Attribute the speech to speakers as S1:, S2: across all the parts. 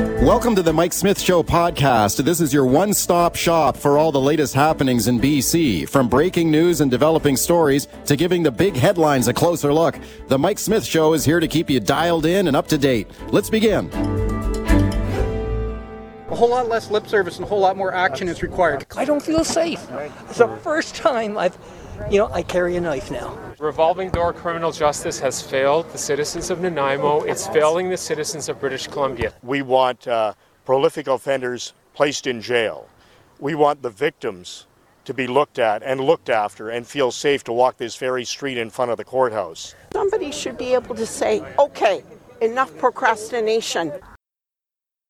S1: Welcome to the Mike Smith Show podcast. This is your one stop shop for all the latest happenings in BC. From breaking news and developing stories to giving the big headlines a closer look, the Mike Smith Show is here to keep you dialed in and up to date. Let's begin.
S2: A whole lot less lip service and a whole lot more action is required.
S3: I don't feel safe. It's the first time I've, you know, I carry a knife now.
S4: Revolving door criminal justice has failed the citizens of Nanaimo. It's failing the citizens of British Columbia.
S5: We want uh, prolific offenders placed in jail. We want the victims to be looked at and looked after and feel safe to walk this very street in front of the courthouse.
S6: Somebody should be able to say, okay, enough procrastination.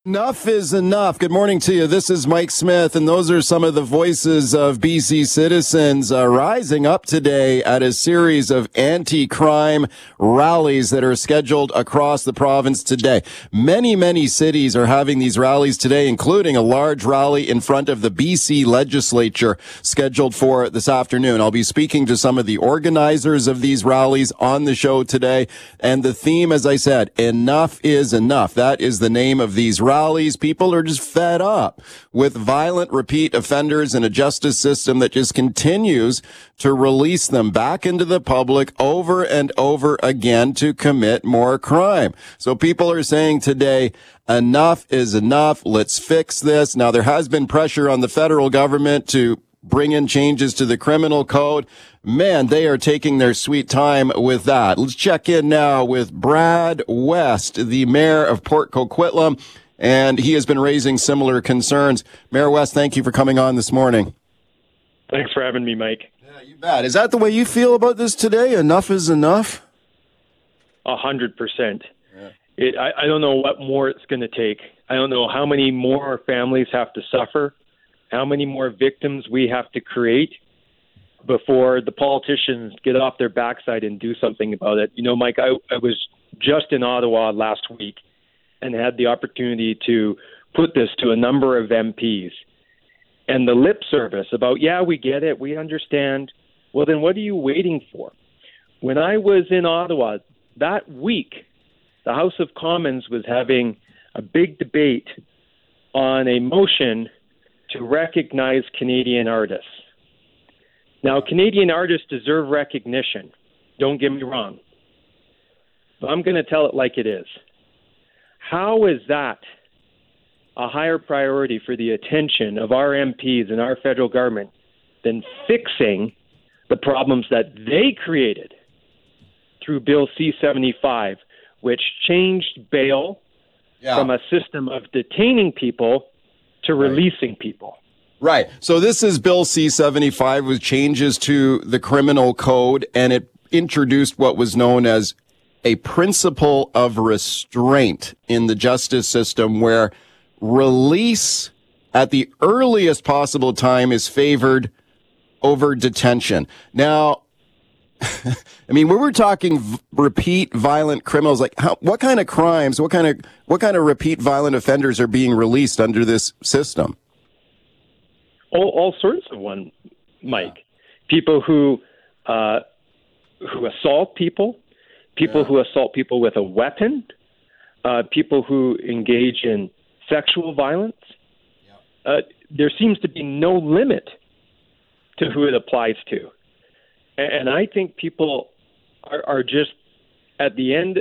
S1: Enough is enough. Good morning to you. This is Mike Smith, and those are some of the voices of BC citizens uh, rising up today at a series of anti-crime rallies that are scheduled across the province today. Many, many cities are having these rallies today, including a large rally in front of the BC legislature scheduled for this afternoon. I'll be speaking to some of the organizers of these rallies on the show today, and the theme, as I said, enough is enough. That is the name of these rallies. People are just fed up with violent repeat offenders and a justice system that just continues to release them back into the public over and over again to commit more crime. So people are saying today, enough is enough. Let's fix this. Now there has been pressure on the federal government to bring in changes to the criminal code. Man, they are taking their sweet time with that. Let's check in now with Brad West, the mayor of Port Coquitlam and he has been raising similar concerns. Mayor West, thank you for coming on this morning.
S7: Thanks for having me, Mike.
S1: Yeah, you bet. Is that the way you feel about this today? Enough is enough?
S7: A hundred percent. I, I don't know what more it's going to take. I don't know how many more families have to suffer, how many more victims we have to create before the politicians get off their backside and do something about it. You know, Mike, I, I was just in Ottawa last week and had the opportunity to put this to a number of MPs. And the lip service about, yeah, we get it, we understand. Well, then what are you waiting for? When I was in Ottawa that week, the House of Commons was having a big debate on a motion to recognize Canadian artists. Now, Canadian artists deserve recognition. Don't get me wrong. But I'm going to tell it like it is. How is that a higher priority for the attention of our MPs and our federal government than fixing the problems that they created through Bill C 75, which changed bail yeah. from a system of detaining people to releasing people?
S1: Right. So this is Bill C 75 with changes to the criminal code, and it introduced what was known as a principle of restraint in the justice system where release at the earliest possible time is favored over detention. Now, I mean, when we're talking v- repeat violent criminals, like how, what kind of crimes, what kind of what kind of repeat violent offenders are being released under this system?
S7: All, all sorts of one, Mike. People who uh, who assault people, people yeah. who assault people with a weapon, uh, people who engage in sexual violence. Yeah. Uh, there seems to be no limit to who it applies to. And, and I think people are, are, just at the end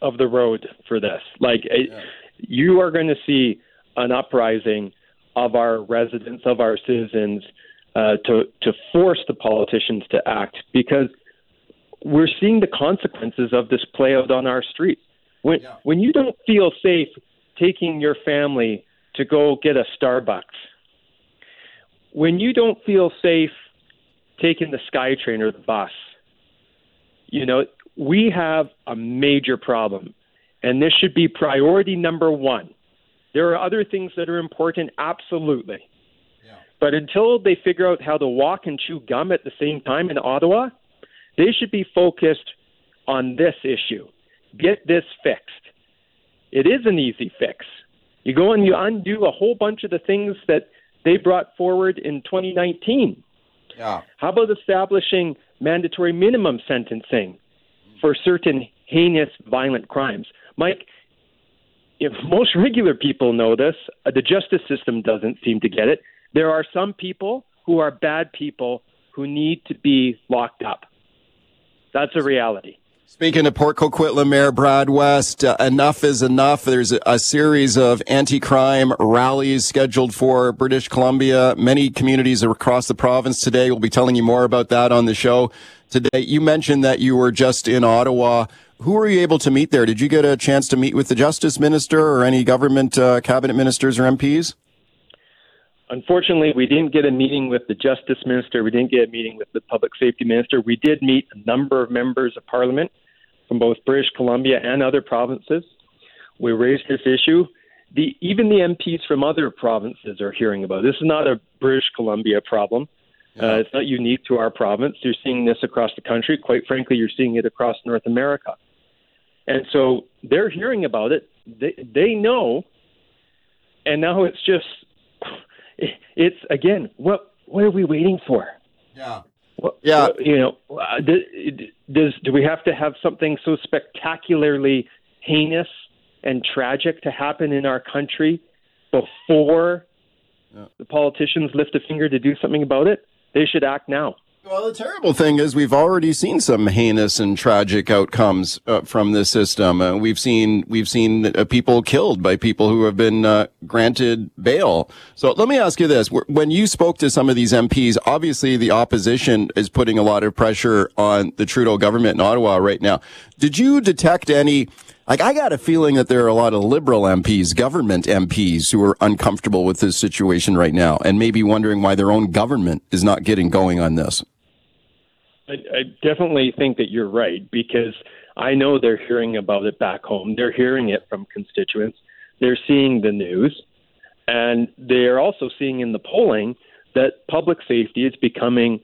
S7: of the road for this. Like, yeah. you are going to see an uprising of our residents, of our citizens, uh, to to force the politicians to act because we're seeing the consequences of this play out on our streets. When yeah. when you don't feel safe taking your family to go get a Starbucks, when you don't feel safe taking the SkyTrain or the bus, you know, we have a major problem. And this should be priority number one. There are other things that are important, absolutely. Yeah. But until they figure out how to walk and chew gum at the same time in Ottawa, they should be focused on this issue. Get this fixed. It is an easy fix. You go and you undo a whole bunch of the things that they brought forward in 2019. Yeah. How about establishing mandatory minimum sentencing for certain heinous violent crimes? Mike, if most regular people know this, uh, the justice system doesn't seem to get it. There are some people who are bad people who need to be locked up. That's a reality.
S1: Speaking of Port Coquitlam Mayor Brad West, uh, enough is enough. There's a, a series of anti-crime rallies scheduled for British Columbia. Many communities across the province today. We'll be telling you more about that on the show today. You mentioned that you were just in Ottawa. Who were you able to meet there? Did you get a chance to meet with the Justice Minister or any government uh, cabinet ministers or MPs?
S7: Unfortunately, we didn't get a meeting with the Justice Minister. We didn't get a meeting with the Public Safety Minister. We did meet a number of members of Parliament from both British Columbia and other provinces. We raised this issue. The, even the MPs from other provinces are hearing about it. This is not a British Columbia problem. Uh, it's not unique to our province. You're seeing this across the country. Quite frankly, you're seeing it across North America. And so they're hearing about it. They, they know. And now it's just it's again, what what are we waiting for?
S1: Yeah. Yeah.
S7: you know, uh, d- does do we have to have something so spectacularly heinous and tragic to happen in our country before the politicians lift a finger to do something about it? They should act now.
S1: Well, the terrible thing is we've already seen some heinous and tragic outcomes uh, from this system. Uh, we've seen we've seen uh, people killed by people who have been uh, granted bail. So let me ask you this: when you spoke to some of these MPs, obviously the opposition is putting a lot of pressure on the Trudeau government in Ottawa right now. Did you detect any? Like, I got a feeling that there are a lot of liberal MPs, government MPs, who are uncomfortable with this situation right now and maybe wondering why their own government is not getting going on this.
S7: I, I definitely think that you're right because I know they're hearing about it back home. They're hearing it from constituents. They're seeing the news, and they're also seeing in the polling that public safety is becoming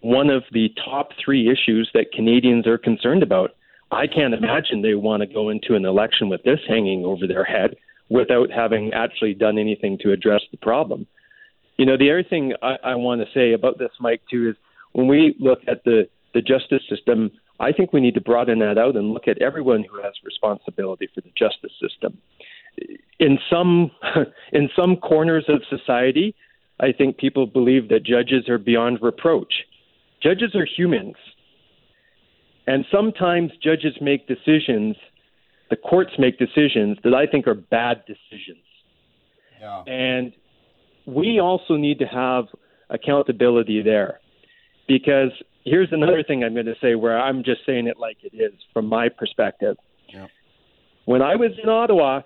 S7: one of the top three issues that Canadians are concerned about. I can't imagine they want to go into an election with this hanging over their head without having actually done anything to address the problem. You know, the other thing I, I want to say about this, Mike, too, is when we look at the, the justice system, I think we need to broaden that out and look at everyone who has responsibility for the justice system. In some in some corners of society, I think people believe that judges are beyond reproach. Judges are humans. And sometimes judges make decisions, the courts make decisions that I think are bad decisions.
S1: Yeah.
S7: And we also need to have accountability there. Because here's another thing I'm going to say where I'm just saying it like it is from my perspective.
S1: Yeah.
S7: When I was in Ottawa,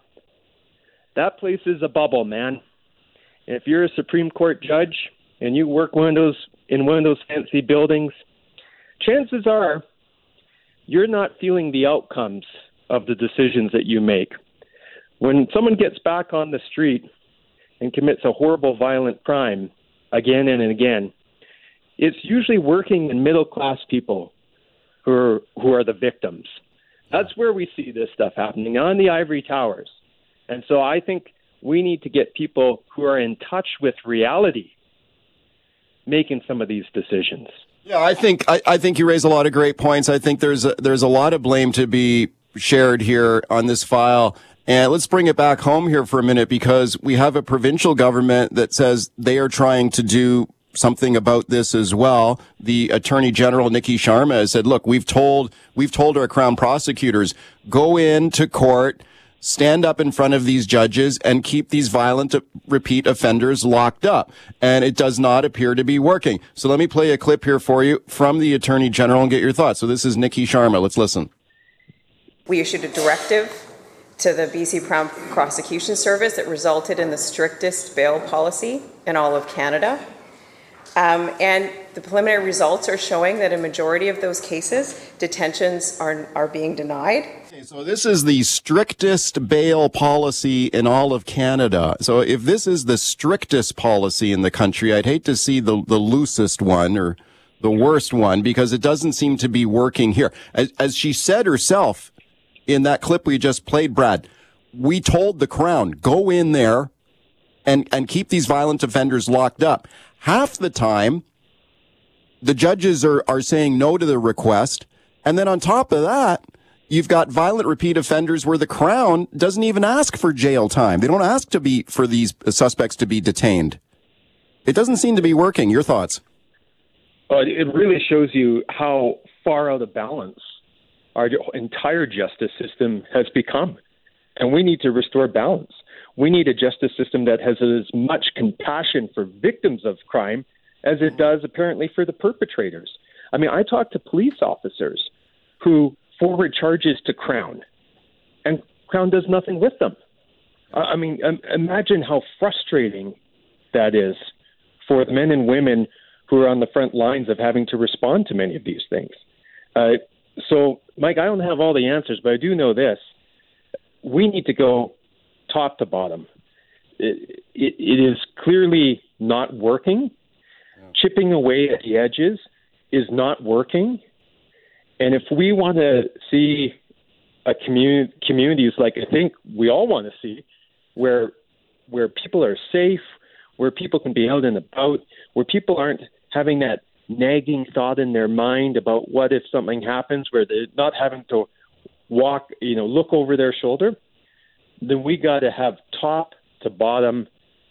S7: that place is a bubble, man. If you're a Supreme Court judge and you work one of those in one of those fancy buildings, chances are you're not feeling the outcomes of the decisions that you make. When someone gets back on the street and commits a horrible violent crime again and again, it's usually working and middle class people who are who are the victims. That's where we see this stuff happening on the ivory towers. And so I think we need to get people who are in touch with reality making some of these decisions.
S1: Yeah, I think I, I think you raise a lot of great points. I think there's a, there's a lot of blame to be shared here on this file. And let's bring it back home here for a minute because we have a provincial government that says they are trying to do something about this as well. The Attorney General Niki Sharma has said, "Look, we've told we've told our crown prosecutors go into court." stand up in front of these judges and keep these violent repeat offenders locked up. And it does not appear to be working. So let me play a clip here for you from the Attorney General and get your thoughts. So this is Niki Sharma. Let's listen.
S8: We issued a directive to the BC Crown Prosecution Service that resulted in the strictest bail policy in all of Canada. Um, and the preliminary results are showing that a majority of those cases, detentions are, are being denied.
S1: Okay, so this is the strictest bail policy in all of Canada. So if this is the strictest policy in the country, I'd hate to see the, the loosest one or the worst one because it doesn't seem to be working here. As, as she said herself in that clip we just played, Brad, we told the Crown, go in there and, and keep these violent offenders locked up. Half the time, the judges are, are saying no to the request. And then on top of that, You've got violent repeat offenders where the Crown doesn't even ask for jail time. They don't ask to be for these suspects to be detained. It doesn't seem to be working. Your thoughts?
S7: Uh, it really shows you how far out of balance our entire justice system has become. And we need to restore balance. We need a justice system that has as much compassion for victims of crime as it does apparently for the perpetrators. I mean, I talk to police officers who forward charges to Crown, and Crown does nothing with them. I mean, imagine how frustrating that is for the men and women who are on the front lines of having to respond to many of these things. Uh, so, Mike, I don't have all the answers, but I do know this: we need to go top to bottom. It, it, it is clearly not working. Yeah. Chipping away at the edges is not working. And if we want to see a community, communities like I think we all want to see, where where people are safe, where people can be out and about, where people aren't having that nagging thought in their mind about what if something happens, where they're not having to walk, you know, look over their shoulder, then we got to have top to bottom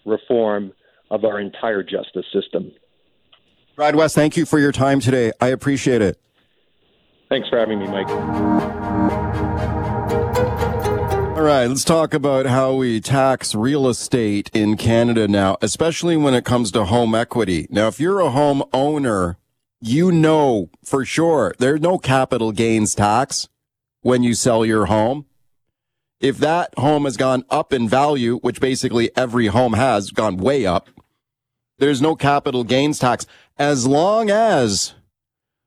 S7: reform of our entire justice system.
S1: Brad West, thank you for your time today. I appreciate it.
S7: Thanks for having me, Mike.
S1: All right, let's talk about how we tax real estate in Canada now, especially when it comes to home equity. Now, if you're a home owner, you know for sure there's no capital gains tax when you sell your home. If that home has gone up in value, which basically every home has gone way up, there's no capital gains tax as long as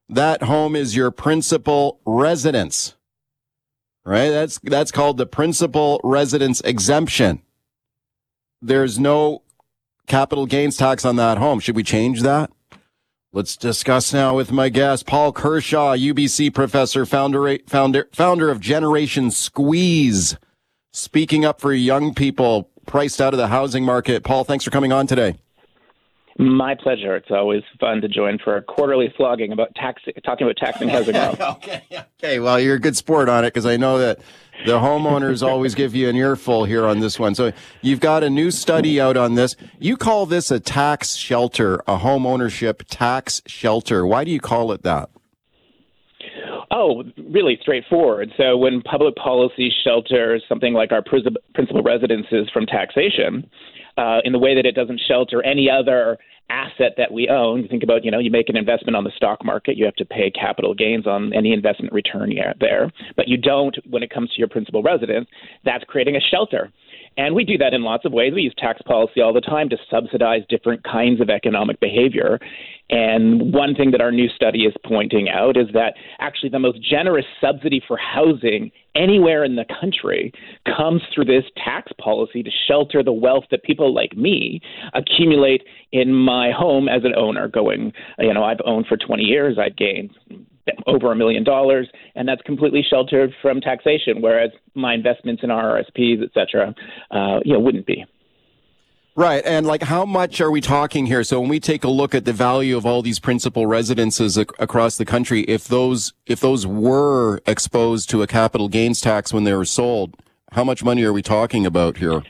S1: that home is your principal residence. Right? That's, that's called the principal residence exemption. There's no capital gains tax on that home. Should we change that? Let's discuss now with my guest, Paul Kershaw, UBC professor, founder, founder, founder of Generation Squeeze, speaking up for young people priced out of the housing market. Paul, thanks for coming on today.
S9: My pleasure. It's always fun to join for a quarterly slogging about tax, talking about taxing housing.
S1: okay, okay. Well, you're a good sport on it because I know that the homeowners always give you an earful here on this one. So you've got a new study out on this. You call this a tax shelter, a home ownership tax shelter. Why do you call it that?
S9: Oh, really straightforward. So when public policy shelters something like our principal residences from taxation, uh, in the way that it doesn't shelter any other asset that we own. Think about, you know, you make an investment on the stock market, you have to pay capital gains on any investment return there, but you don't when it comes to your principal residence. That's creating a shelter. And we do that in lots of ways. We use tax policy all the time to subsidize different kinds of economic behavior. And one thing that our new study is pointing out is that actually the most generous subsidy for housing anywhere in the country comes through this tax policy to shelter the wealth that people like me accumulate in my home as an owner going you know I've owned for 20 years I've gained over a million dollars, and that's completely sheltered from taxation, whereas my investments in RRSPs, et cetera, uh, you know, wouldn't be.
S1: Right. And like, how much are we talking here? So when we take a look at the value of all these principal residences ac- across the country, if those, if those were exposed to a capital gains tax when they were sold, how much money are we talking about here?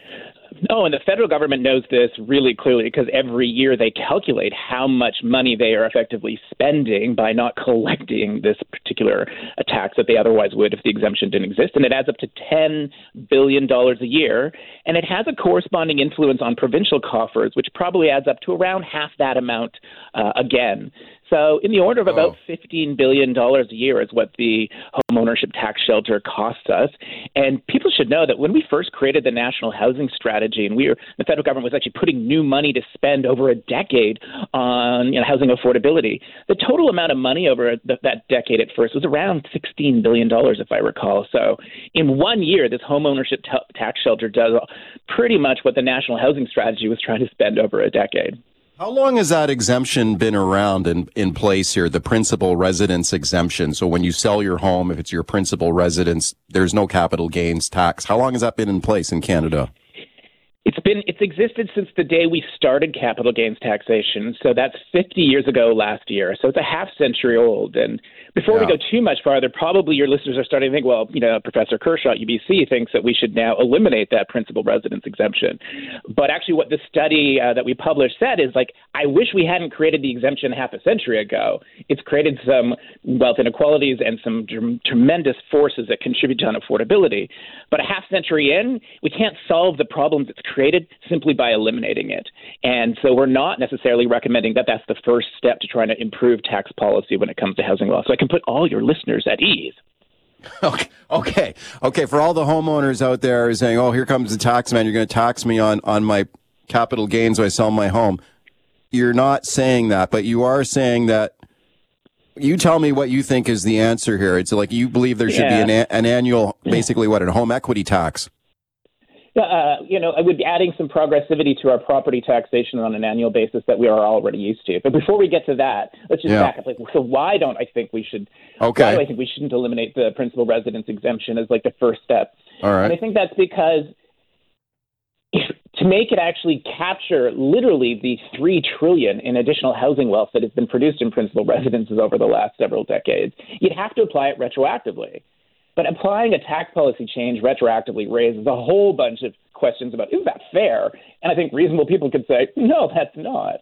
S9: No, and the federal government knows this really clearly because every year they calculate how much money they are effectively spending by not collecting this particular tax that they otherwise would if the exemption didn't exist. And it adds up to $10 billion a year. And it has a corresponding influence on provincial coffers, which probably adds up to around half that amount uh, again. So, in the order of about oh. $15 billion a year is what the home ownership tax shelter costs us. And people should know that when we first created the national housing strategy, and we were, the federal government was actually putting new money to spend over a decade on you know, housing affordability, the total amount of money over the, that decade at first was around $16 billion, if I recall. So, in one year, this home ownership t- tax shelter does pretty much what the national housing strategy was trying to spend over a decade.
S1: How long has that exemption been around in, in place here, the principal residence exemption? So when you sell your home, if it's your principal residence, there's no capital gains tax. How long has that been in place in Canada?
S9: It's been it's existed since the day we started capital gains taxation. So that's 50 years ago last year. So it's a half century old. And before yeah. we go too much farther, probably your listeners are starting to think, well, you know, Professor Kershaw at UBC thinks that we should now eliminate that principal residence exemption. But actually, what the study uh, that we published said is like, I wish we hadn't created the exemption half a century ago. It's created some wealth inequalities and some tremendous forces that contribute to unaffordability. But a half century in, we can't solve the problems it's created simply by eliminating it. And so we're not necessarily recommending that that's the first step to trying to improve tax policy when it comes to housing law. So I can put all your listeners at ease.
S1: Okay, okay, okay. For all the homeowners out there saying, "Oh, here comes the tax man. You're going to tax me on on my capital gains when I sell my home." You're not saying that, but you are saying that you tell me what you think is the answer here. It's like you believe there should yeah. be an, an annual, basically, what, a home equity tax.
S9: Uh, you know, I would be adding some progressivity to our property taxation on an annual basis that we are already used to. But before we get to that, let's just yeah. back up. Like, so why don't I think we should?
S1: Okay.
S9: Why do I think we shouldn't eliminate the principal residence exemption as like the first step?
S1: All right.
S9: And I think that's because to make it actually capture literally the three trillion in additional housing wealth that has been produced in principal residences over the last several decades, you'd have to apply it retroactively. But applying a tax policy change retroactively raises a whole bunch of questions about is that fair? And I think reasonable people could say, no, that's not.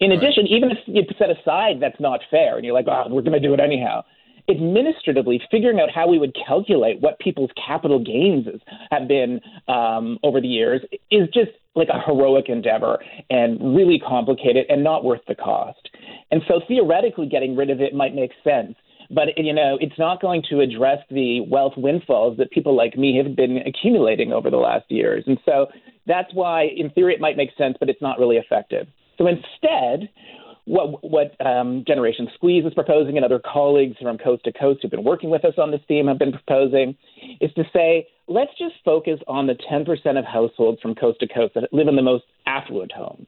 S9: In right. addition, even if you set aside that's not fair and you're like, oh, we're going to do it anyhow, administratively figuring out how we would calculate what people's capital gains have been um, over the years is just like a heroic endeavor and really complicated and not worth the cost. And so theoretically, getting rid of it might make sense. But you know, it's not going to address the wealth windfalls that people like me have been accumulating over the last years. And so that's why, in theory, it might make sense, but it's not really effective. So instead, what, what um, Generation Squeeze is proposing and other colleagues from coast to coast who've been working with us on this theme have been proposing is to say, let's just focus on the 10% of households from coast to coast that live in the most affluent homes.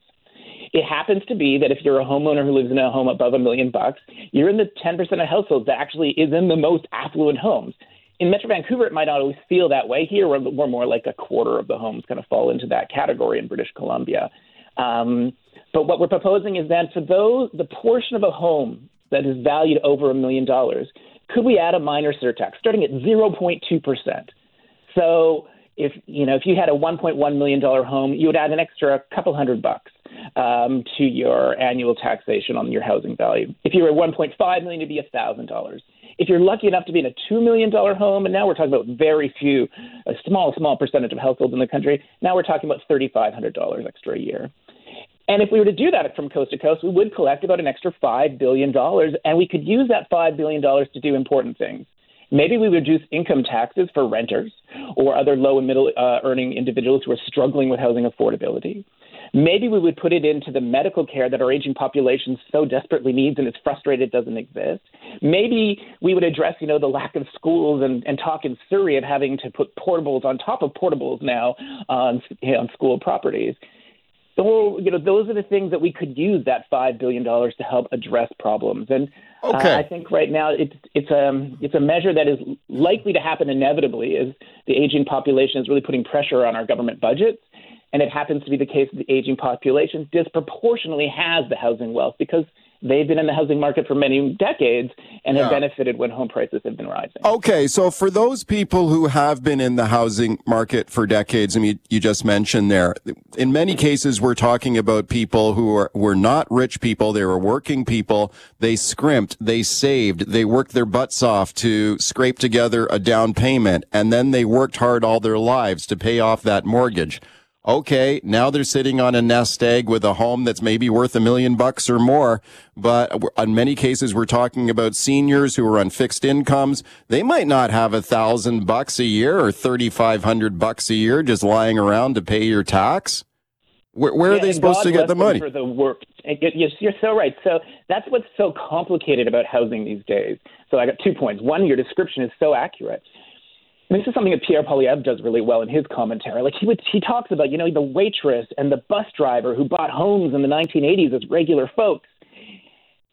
S9: It happens to be that if you're a homeowner who lives in a home above a million bucks, you're in the 10% of households that actually is in the most affluent homes. In Metro Vancouver, it might not always feel that way. Here, we're, we're more like a quarter of the homes kind of fall into that category in British Columbia. Um, but what we're proposing is that for those, the portion of a home that is valued over a million dollars, could we add a minor surtax starting at 0.2%? So if you know if you had a 1.1 million dollar home, you would add an extra couple hundred bucks um, to your annual taxation on your housing value. If you were 1.5 million, it'd be a thousand dollars. If you're lucky enough to be in a two million dollar home, and now we're talking about very few, a small small percentage of households in the country, now we're talking about thirty five hundred dollars extra a year. And if we were to do that from coast to coast, we would collect about an extra $5 billion, and we could use that $5 billion to do important things. Maybe we reduce income taxes for renters or other low and middle uh, earning individuals who are struggling with housing affordability. Maybe we would put it into the medical care that our aging population so desperately needs and is frustrated doesn't exist. Maybe we would address, you know, the lack of schools and, and talk in Surrey of having to put portables on top of portables now on, on school properties. So, you know, those are the things that we could use that five billion dollars to help address problems. And uh, okay. uh, I think right now it's it's a um, it's a measure that is likely to happen inevitably as the aging population is really putting pressure on our government budgets. And it happens to be the case that the aging population disproportionately has the housing wealth because they've been in the housing market for many decades and yeah. have benefited when home prices have been rising.
S1: Okay, so for those people who have been in the housing market for decades, I mean, you just mentioned there, in many cases, we're talking about people who are, were not rich people. They were working people. They scrimped, they saved, they worked their butts off to scrape together a down payment, and then they worked hard all their lives to pay off that mortgage. Okay, now they're sitting on a nest egg with a home that's maybe worth a million bucks or more. But in many cases, we're talking about seniors who are on fixed incomes. They might not have a thousand bucks a year or 3,500 bucks a year just lying around to pay your tax. Where, where
S9: yeah,
S1: are they supposed
S9: God
S1: to get the money?
S9: For the work. Yes, you're so right. So that's what's so complicated about housing these days. So I got two points. One, your description is so accurate this is something that Pierre Poilievre does really well in his commentary. Like he would, he talks about, you know, the waitress and the bus driver who bought homes in the 1980s as regular folks.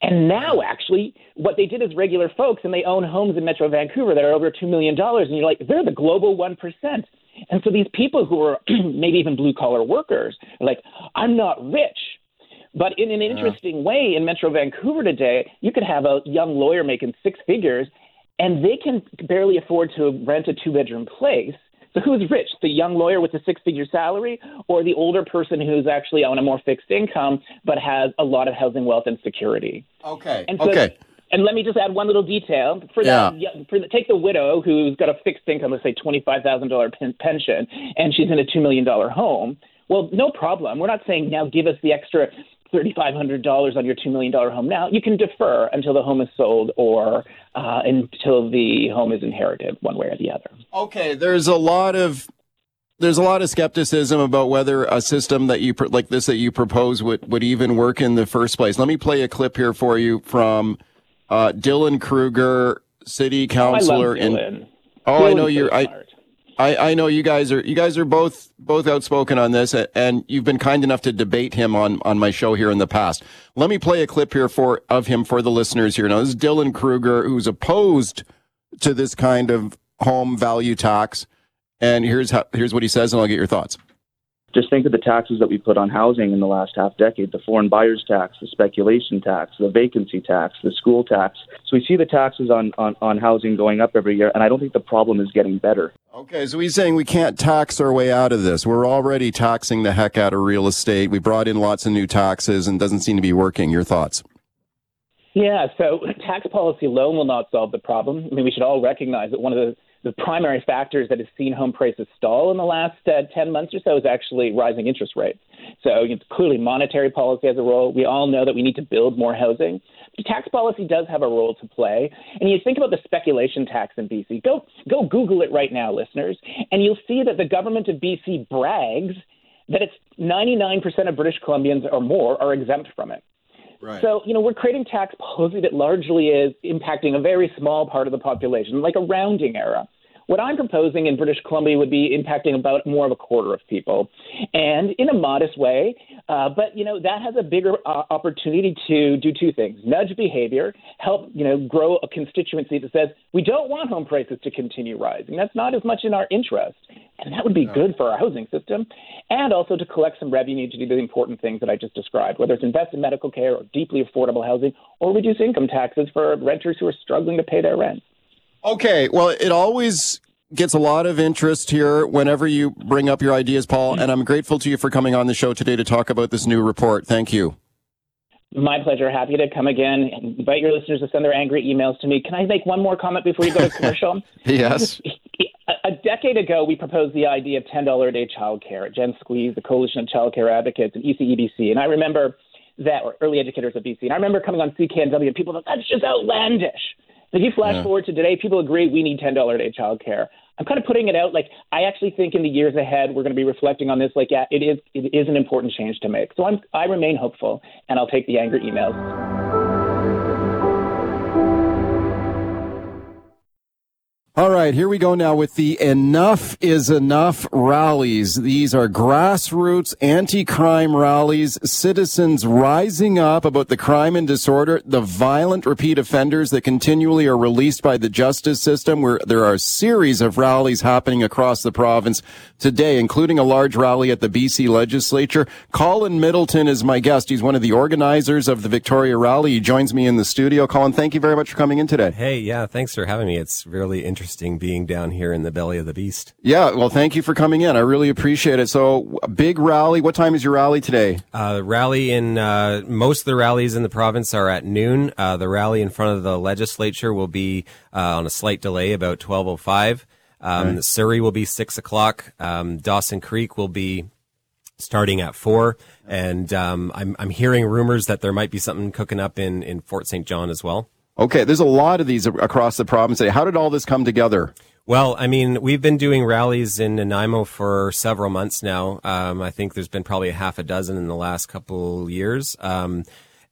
S9: And now, actually, what they did as regular folks, and they own homes in Metro Vancouver that are over $2 million, and you're like, they're the global 1%. And so these people who are maybe even blue collar workers are like, I'm not rich. But in an interesting way, in Metro Vancouver today, you could have a young lawyer making six figures, and they can barely afford to rent a two bedroom place. So who's rich? The young lawyer with a six figure salary or the older person who's actually on a more fixed income but has a lot of housing wealth and security?
S1: Okay.
S9: And so,
S1: okay.
S9: And let me just add one little detail for that. For the, take the widow who's got a fixed income, let's say twenty five thousand dollar pension, and she's in a two million dollar home. Well, no problem. We're not saying now give us the extra $3,500 on your $2 million home now, you can defer until the home is sold or uh, until the home is inherited, one way or the other.
S1: Okay, there's a lot of there's a lot of skepticism about whether a system that you like this that you propose would would even work in the first place. Let me play a clip here for you from uh, Dylan Kruger, city councilor
S9: oh, love Dylan.
S1: in. Oh,
S9: Dylan's
S1: I know you're. I. I, I know you guys are you guys are both both outspoken on this, and you've been kind enough to debate him on on my show here in the past. Let me play a clip here for of him for the listeners here. Now, this is Dylan Kruger, who's opposed to this kind of home value tax, and here's how here's what he says, and I'll get your thoughts.
S10: Just think of the taxes that we put on housing in the last half decade the foreign buyers tax, the speculation tax, the vacancy tax, the school tax. So we see the taxes on, on, on housing going up every year, and I don't think the problem is getting better.
S1: Okay, so he's saying we can't tax our way out of this. We're already taxing the heck out of real estate. We brought in lots of new taxes and doesn't seem to be working. Your thoughts?
S9: Yeah, so tax policy alone will not solve the problem. I mean, we should all recognize that one of the the primary factors that has seen home prices stall in the last uh, 10 months or so is actually rising interest rates. So you know, clearly monetary policy has a role. We all know that we need to build more housing. But tax policy does have a role to play. And you think about the speculation tax in BC. Go go Google it right now, listeners, and you'll see that the government of BC brags that it's 99% of British Columbians or more are exempt from it.
S1: Right.
S9: So, you know, we're creating tax policy that largely is impacting a very small part of the population, like a rounding error. What I'm proposing in British Columbia would be impacting about more of a quarter of people, and in a modest way. Uh, but you know that has a bigger uh, opportunity to do two things: nudge behavior, help you know grow a constituency that says we don't want home prices to continue rising. That's not as much in our interest, and that would be good for our housing system, and also to collect some revenue to do the important things that I just described, whether it's invest in medical care or deeply affordable housing, or reduce income taxes for renters who are struggling to pay their rent.
S1: Okay, well, it always gets a lot of interest here whenever you bring up your ideas, Paul, and I'm grateful to you for coming on the show today to talk about this new report. Thank you.
S9: My pleasure. Happy to come again. Invite your listeners to send their angry emails to me. Can I make one more comment before you go to commercial?
S1: yes.
S9: A decade ago, we proposed the idea of $10 a day childcare. Gen Squeeze, the Coalition of Child Care Advocates, and ECEBC. And I remember that, or Early Educators of BC. And I remember coming on CKNW and people thought, that's just outlandish. If you flash
S1: Yeah.
S9: forward to today, people agree we need $10 a day childcare. I'm kind of putting it out like I actually think in the years ahead we're going to be reflecting on this. Like, yeah, it is it is an important change to make. So I'm I remain hopeful, and I'll take the angry emails.
S1: All right, here we go now with the Enough is Enough rallies. These are grassroots anti-crime rallies, citizens rising up about the crime and disorder, the violent repeat offenders that continually are released by the justice system, where there are a series of rallies happening across the province today, including a large rally at the BC legislature. Colin Middleton is my guest. He's one of the organizers of the Victoria rally. He joins me in the studio. Colin, thank you very much for coming in today.
S11: Hey, yeah, thanks for having me. It's really interesting being down here in the belly of the beast.
S1: Yeah, well, thank you for coming in. I really appreciate it. So, a big rally. What time is your rally today?
S11: Uh, rally in uh, most of the rallies in the province are at noon. Uh, the rally in front of the legislature will be uh, on a slight delay, about twelve oh five. Um, Surrey will be six o'clock. Um, Dawson Creek will be starting at four, and um, I'm I'm hearing rumors that there might be something cooking up in in Fort St. John as well.
S1: Okay, there's a lot of these across the province. How did all this come together?
S11: Well, I mean, we've been doing rallies in Nanaimo for several months now. Um, I think there's been probably a half a dozen in the last couple years. Um,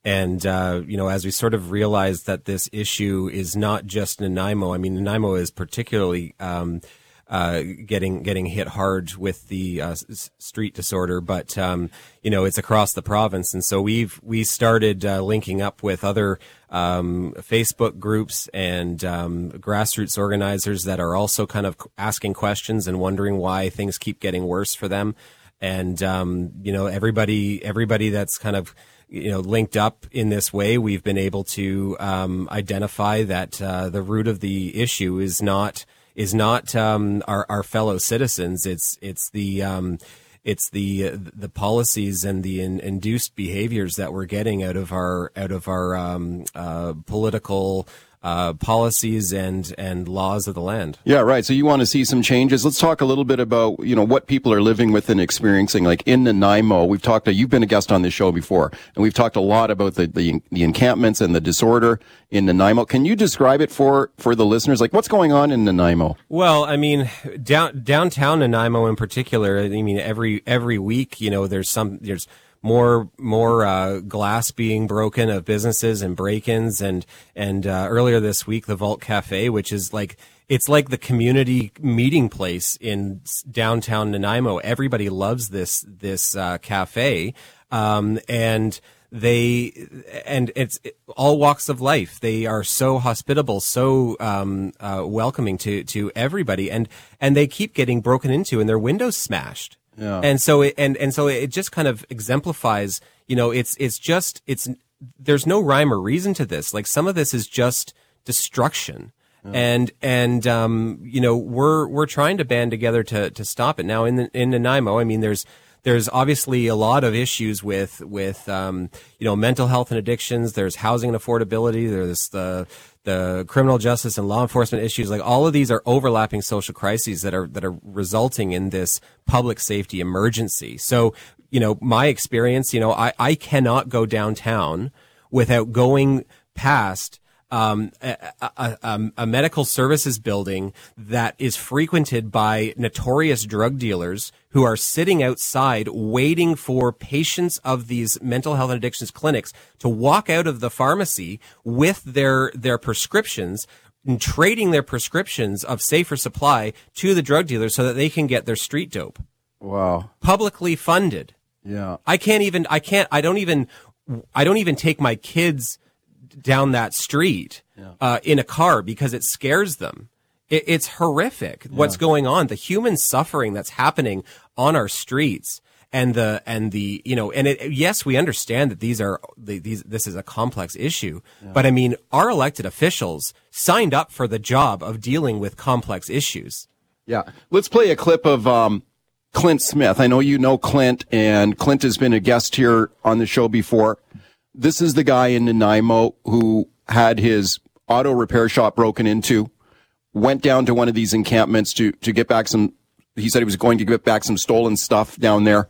S11: and, uh, you know, as we sort of realized that this issue is not just Nanaimo, I mean, Nanaimo is particularly, um, uh, getting getting hit hard with the uh, s- street disorder, but um, you know it's across the province, and so we've we started uh, linking up with other um, Facebook groups and um, grassroots organizers that are also kind of asking questions and wondering why things keep getting worse for them, and um, you know everybody everybody that's kind of you know linked up in this way, we've been able to um, identify that uh, the root of the issue is not is not um, our, our fellow citizens. It's it's the um, it's the the policies and the in, induced behaviors that we're getting out of our out of our um, uh, political uh, policies and and laws of the land.
S1: Yeah, right. So you want to see some changes. Let's talk a little bit about, you know, what people are living with and experiencing. Like in Nanaimo, we've talked, you've been a guest on this show before, and we've talked a lot about the, the, the encampments and the disorder in Nanaimo. Can you describe it for, for the listeners? Like what's going on in Nanaimo?
S11: Well, I mean, down, downtown Nanaimo in particular, I mean, every, every week, you know, there's some, there's, more more uh, glass being broken of businesses and break-ins and and uh, earlier this week the Vault Cafe, which is like it's like the community meeting place in downtown Nanaimo. Everybody loves this this uh, cafe, um, and they and it's all walks of life. They are so hospitable, so um, uh, welcoming to to everybody, and and they keep getting broken into and their windows smashed.
S1: Yeah.
S11: And so it, and and so it just kind of exemplifies, you know, it's it's just it's there's no rhyme or reason to this. Like some of this is just destruction. And and um, you know we're we're trying to band together to to stop it now in the, in Nanaimo. I mean, there's there's obviously a lot of issues with with um, you know mental health and addictions. There's housing and affordability. There's the the criminal justice and law enforcement issues. Like all of these are overlapping social crises that are that are resulting in this public safety emergency. So you know my experience. You know I I cannot go downtown without going past um, a, a, a, a, medical services building that is frequented by notorious drug dealers who are sitting outside waiting for patients of these mental health and addictions clinics to walk out of the pharmacy with their their prescriptions and trading their prescriptions of safer supply to the drug dealers so that they can get their street dope.
S1: Wow.
S11: Publicly funded.
S1: Yeah.
S11: I can't even I can't I don't even I don't even take my kids down that street yeah. uh, in a car because it scares them. It, it's horrific yeah. what's going on. The human suffering that's happening on our streets and the and the you know and it, yes we understand that these are these this is a complex issue yeah. but i mean our elected officials signed up for the job of dealing with complex issues
S1: yeah let's play a clip of um, clint smith i know you know clint and clint has been a guest here on the show before this is the guy in Nanaimo who had his auto repair shop broken into, went down to one of these encampments to, to get back some, he said he was going to get back some stolen stuff down there.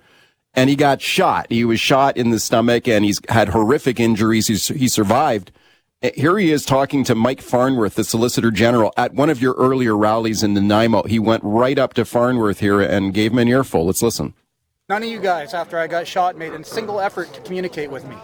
S1: And he got shot. He was shot in the stomach and he's had horrific injuries. He's, he survived. Eh, here he is talking to Mike Farnworth, the Solicitor General, at one of your earlier rallies in Nanaimo. He went right up to Farnworth here and gave him an earful. Let's listen.
S2: None of you guys, after I got shot, made a single effort to communicate with me.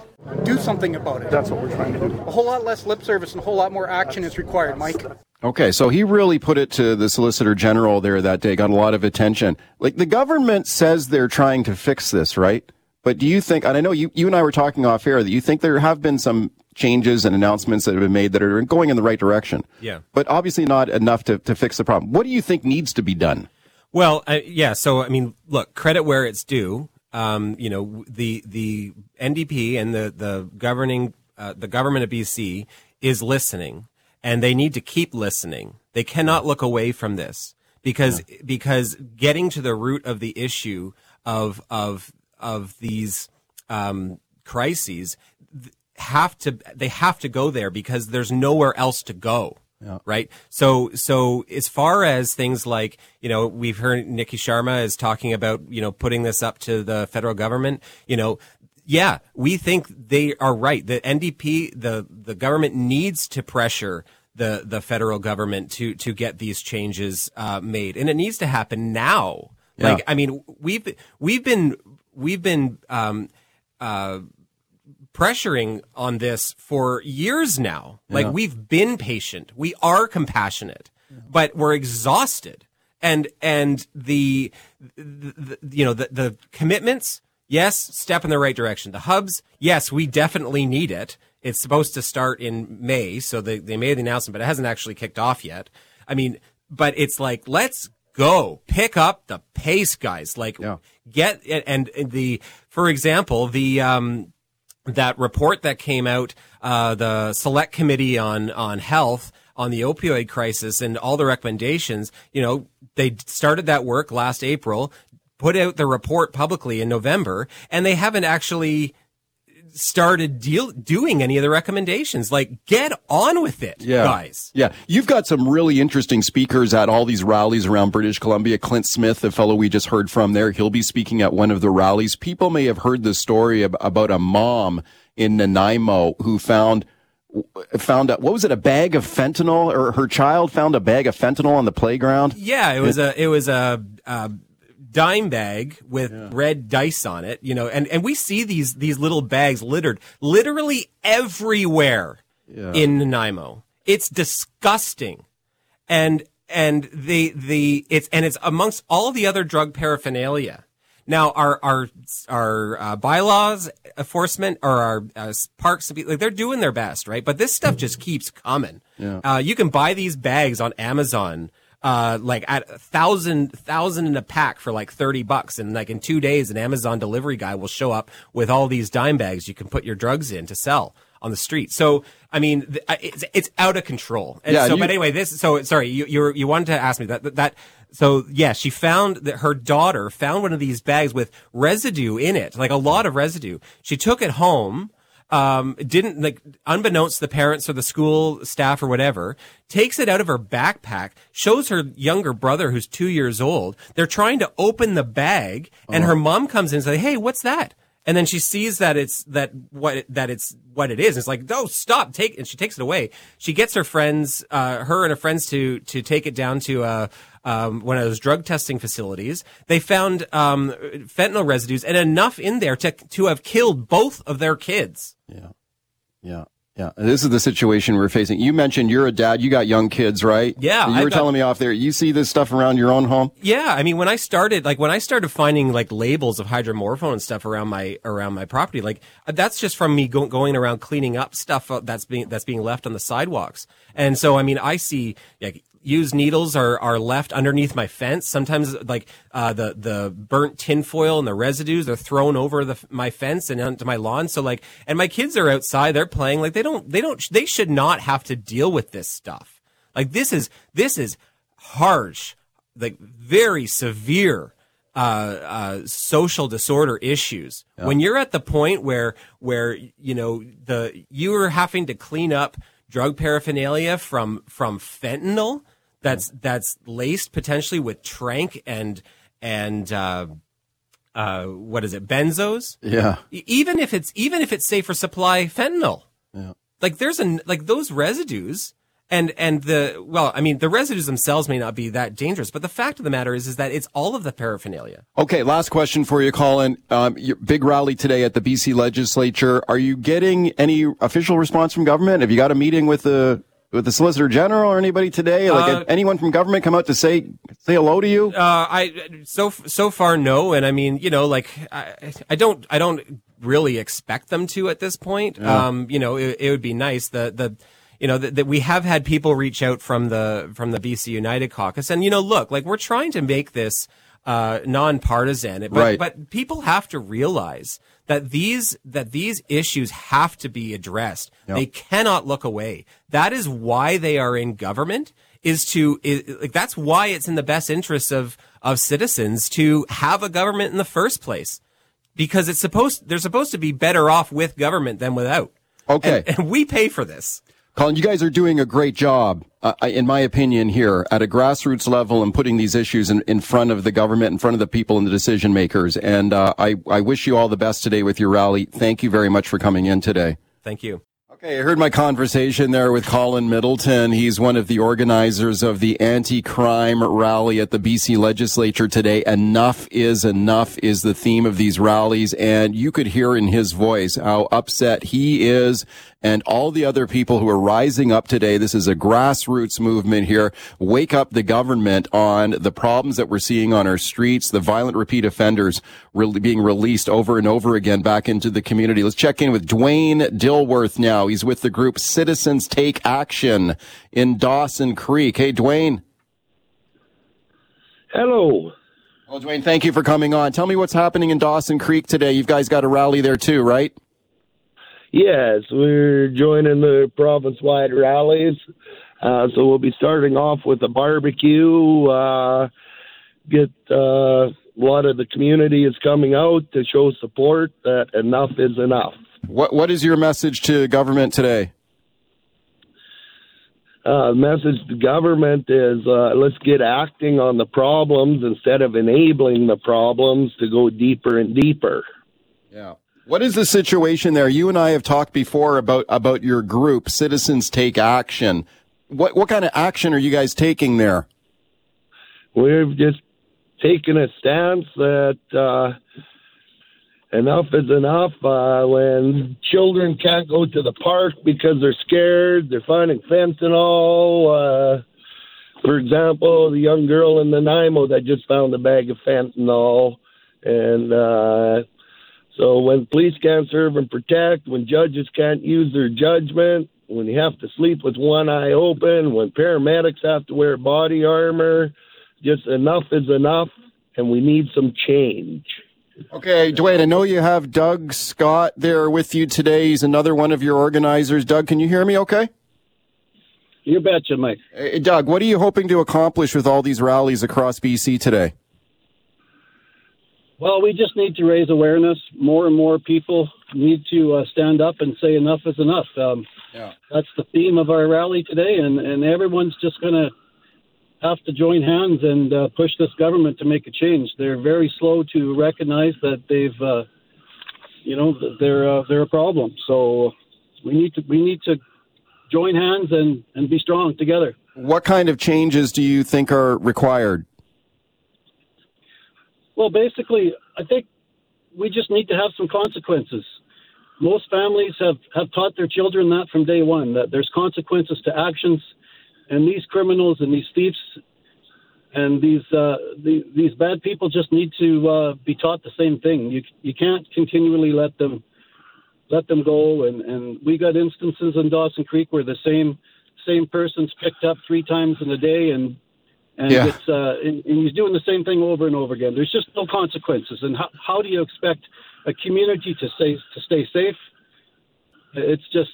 S2: Do something about it.
S5: That's what we're trying to do.
S2: A whole lot less lip service and a whole lot more action is required, Mike.
S1: Okay, so he really put it to the Solicitor General there that day, got a lot of attention. Like the government says they're trying to fix this, right? But do you think, and I know you, you and I were talking off air, that you think there have been some changes and announcements that have been made that are going in the right direction.
S11: Yeah.
S1: But obviously not enough to, to fix the problem. What do you think needs to be done?
S11: Well, uh, yeah. So, I mean, look, credit where it's due. Um, you know, the the NDP and the the governing uh, the government of BC is listening, and they need to keep listening. They cannot look away from this because yeah. because getting to the root of the issue of of of these um, crises have to they have to go there because there's nowhere else to go.
S1: Yeah.
S11: Right. So, so as far as things like, you know, we've heard Niki Sharma is talking about, you know, putting this up to the federal government, you know, yeah, we think they are right. The NDP, the, the government needs to pressure the, the federal government to, to get these changes, uh, made. And it needs to happen now.
S1: Yeah.
S11: Like, I mean, we've, we've been, we've been, um, uh, pressuring on this for years now. Like we've been patient. We are compassionate, but we're exhausted. and and the, the, the you know the the commitments yes step in the right direction. The hubs yes we definitely need it. It's supposed to start in may so they, they made the announcement but it hasn't actually kicked off yet. I mean but it's like let's go. Pick up the pace guys. Like get and, and the for example the um that report that came out uh the select committee on on health on the opioid crisis and all the recommendations, you know, they started that work last April, put out the report publicly in November, and they haven't actually started deal doing any of the recommendations. Like, get on with it,
S1: Yeah.
S11: guys.
S1: Yeah. You've got some really interesting speakers at all these rallies around British Columbia. Clint Smith, the fellow we just heard from there, he'll be speaking at one of the rallies. People may have heard the story ab- about a mom in Nanaimo who found found a, what was it a bag of fentanyl or her child found a bag of fentanyl on the playground
S11: Yeah, it was a it was a, a dime bag with red dice on it, you know, and and we see these these little bags littered literally everywhere
S1: Yeah.
S11: in Nanaimo. It's disgusting, and and the the it's and it's amongst all the other drug paraphernalia. Now, our our our uh, bylaws enforcement or our uh, parks like they're doing their best, right? But this stuff just keeps coming.
S1: Yeah.
S11: Uh, you can buy these bags on Amazon, uh, like at a thousand thousand in a pack for like thirty bucks, and like in two days, an Amazon delivery guy will show up with all these dime bags you can put your drugs in to sell on the street. So, I mean, uh, it's it's out of control. And
S1: Yeah,
S11: so,
S1: you-
S11: but anyway, this. So, sorry, you you you wanted to ask me that that. that so yeah, she found that her daughter found one of these bags with residue in it, like a lot of residue. She took it home um, didn't like unbeknownst to the parents or the school staff or whatever, takes it out of her backpack, shows her younger brother who's two years old. They're trying to open the bag, and her mom comes in and says, "Hey, what's that?" And then she sees that it's that what it- that it's what it is. It's like, "No, stop! Take!" And she takes it away. She gets her friends, uh, her and her friends, to to take it down to uh, um, one of those drug testing facilities. They found um, fentanyl residues and enough in there to to have killed both of their kids.
S1: Yeah. Yeah. Yeah, this is the situation we're facing. You mentioned you're a dad. You got young kids, right?
S11: Yeah,
S1: You were
S11: got-
S1: telling me off there. You see this stuff around your own home?
S11: Yeah, I mean, when I started, like when I started finding like labels of hydromorphone and stuff around my around my property, like that's just from me go- going around cleaning up stuff uh, that's being that's being left on the sidewalks. And so, I mean, I see like used needles are are left underneath my fence. Sometimes, like uh, the the burnt tinfoil and the residues are thrown over the my fence and onto my lawn. So, like, and my kids are outside, they're playing. Like, they don't they don't they should not have to deal with this stuff. Like, this is this is harsh, like very severe uh, uh, social disorder issues. When you're at the point where where you know the you are having to clean up drug paraphernalia from from fentanyl that's that's laced potentially with tranq and and uh, uh, what is it benzos
S1: Yeah.
S11: Even if it's even if it's safe for supply fentanyl
S1: Yeah.
S11: like there's a like those residues and and the well i mean the residues themselves may not be that dangerous but the fact of the matter is is that it's all of the paraphernalia
S1: Okay, last question for you, Colin. Um, your big rally today at the BC legislature. Are you getting any official response from government? Have you got a meeting with the with the Solicitor General or anybody today? Like
S11: Uh,
S1: anyone from government come out to say say hello to you?
S11: Uh, I so so far no, and I mean you know like I I don't I don't really expect them to at this point.
S1: Yeah.
S11: Um, you know it, it would be nice the the you know that we have had people reach out from the from the BC United Caucus, and you know look like we're trying to make this uh, nonpartisan, but
S1: Right.
S11: but people have to realize that these that these issues have to be addressed.
S1: Yep.
S11: They cannot look away. That is why they are in government. Is to is, like that's why it's in the best interests of of citizens to have a government in the first place, because it's supposed they're supposed to be better off with government than without.
S1: Okay.
S11: and, and we pay for this.
S1: Colin, you guys are doing a great job, uh, in my opinion, here at a grassroots level and putting these issues in, in front of the government, in front of the people and the decision makers. And uh, I, I wish you all the best today with your rally. Thank you very much for coming in today.
S11: Thank you.
S1: Okay, I heard my conversation there with Colin Middleton. He's one of the organizers of the anti-crime rally at the BC legislature today. Enough is enough is the theme of these rallies. And you could hear in his voice how upset he is and all the other people who are rising up today. This is a grassroots movement here. Wake up the government on the problems that we're seeing on our streets, the violent repeat offenders really being released over and over again back into the community. Let's check in with Dwayne Dilworth now. He's with the group Citizens Take Action in Dawson Creek. Hey, Dwayne.
S12: Hello.
S1: Well, Dwayne, thank you for coming on. Tell me what's happening in Dawson Creek today. You guys got a rally there too, right?
S12: Yes, we're joining the province wide rallies. Uh, so we'll be starting off with a barbecue. Uh, get uh, a lot of the community is coming out to show support that enough is enough.
S1: What What is your message to government today?
S12: Uh, message to government is uh, let's get acting on the problems instead of enabling the problems to go deeper and deeper.
S1: Yeah. What is the situation there? You and I have talked before about about your group, Citizens Take Action. What what kind of action are you guys taking there?
S12: We've just taken a stance that uh, enough is enough. Uh, when children can't go to the park because they're scared, they're finding fentanyl. Uh, for example, the young girl in Nanaimo that just found a bag of fentanyl, and uh, so when police can't serve and protect, when judges can't use their judgment, when you have to sleep with one eye open, when paramedics have to wear body armor, just enough is enough, and we need some change.
S1: Okay, Dwayne, I know you have Doug Scott there with you today. He's another one of your organizers. Doug, can you hear me okay?
S13: You betcha, Mike.
S1: Hey, Doug, what are you hoping to accomplish with all these rallies across BC today?
S13: Well, we just need to raise awareness. More and more people need to uh, stand up and say enough is enough. Um,
S1: yeah.
S13: That's the theme of our rally today, and, and everyone's just going to have to join hands and uh, push this government to make a change. They're very slow to recognize that they've, uh, you know, they're uh, they're a problem. So we need to we need to join hands and, and be strong together.
S1: What kind of changes do you think are required?
S13: Well, basically, I think we just need to have some consequences. Most families have, have taught their children that from day one, that there's consequences to actions, and these criminals and these thieves and these uh, the, these bad people just need to uh, be taught the same thing. You you can't continually let them let them go. And, and we got instances in Dawson Creek where the same same person's picked up three times in a day and and
S1: Yeah.
S13: it's uh, and, and he's doing the same thing over and over again. There's just no consequences. And how, how do you expect a community to stay to stay safe? It's just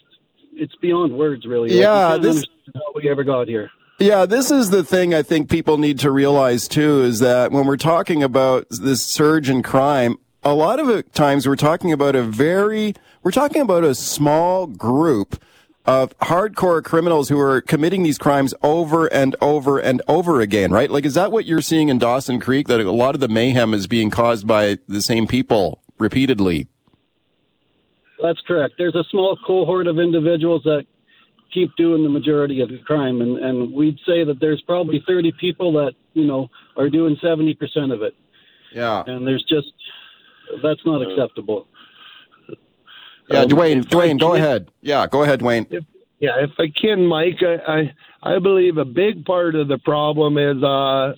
S13: it's beyond words, really.
S1: Yeah,
S13: can't
S1: this-
S13: how we ever got here.
S1: Yeah, this is the thing I think people need to realize too is that when we're talking about this surge in crime, a lot of times we're talking about a very, we're talking about a small group of hardcore criminals who are committing these crimes over and over and over again, right? Like, is that what you're seeing in Dawson Creek? That a lot of the mayhem is being caused by the same people repeatedly?
S13: That's correct. There's a small cohort of individuals that keep doing the majority of the crime, and, and we'd say that there's probably 30 people that you know are doing 70% of it,
S1: Yeah.
S13: and there's just that's not acceptable.
S1: Yeah,
S12: Um,
S1: Dwayne, Dwayne, go ahead. Yeah, go ahead, Dwayne.
S12: Yeah, if I can, Mike, I, I I believe a big part of the problem is uh,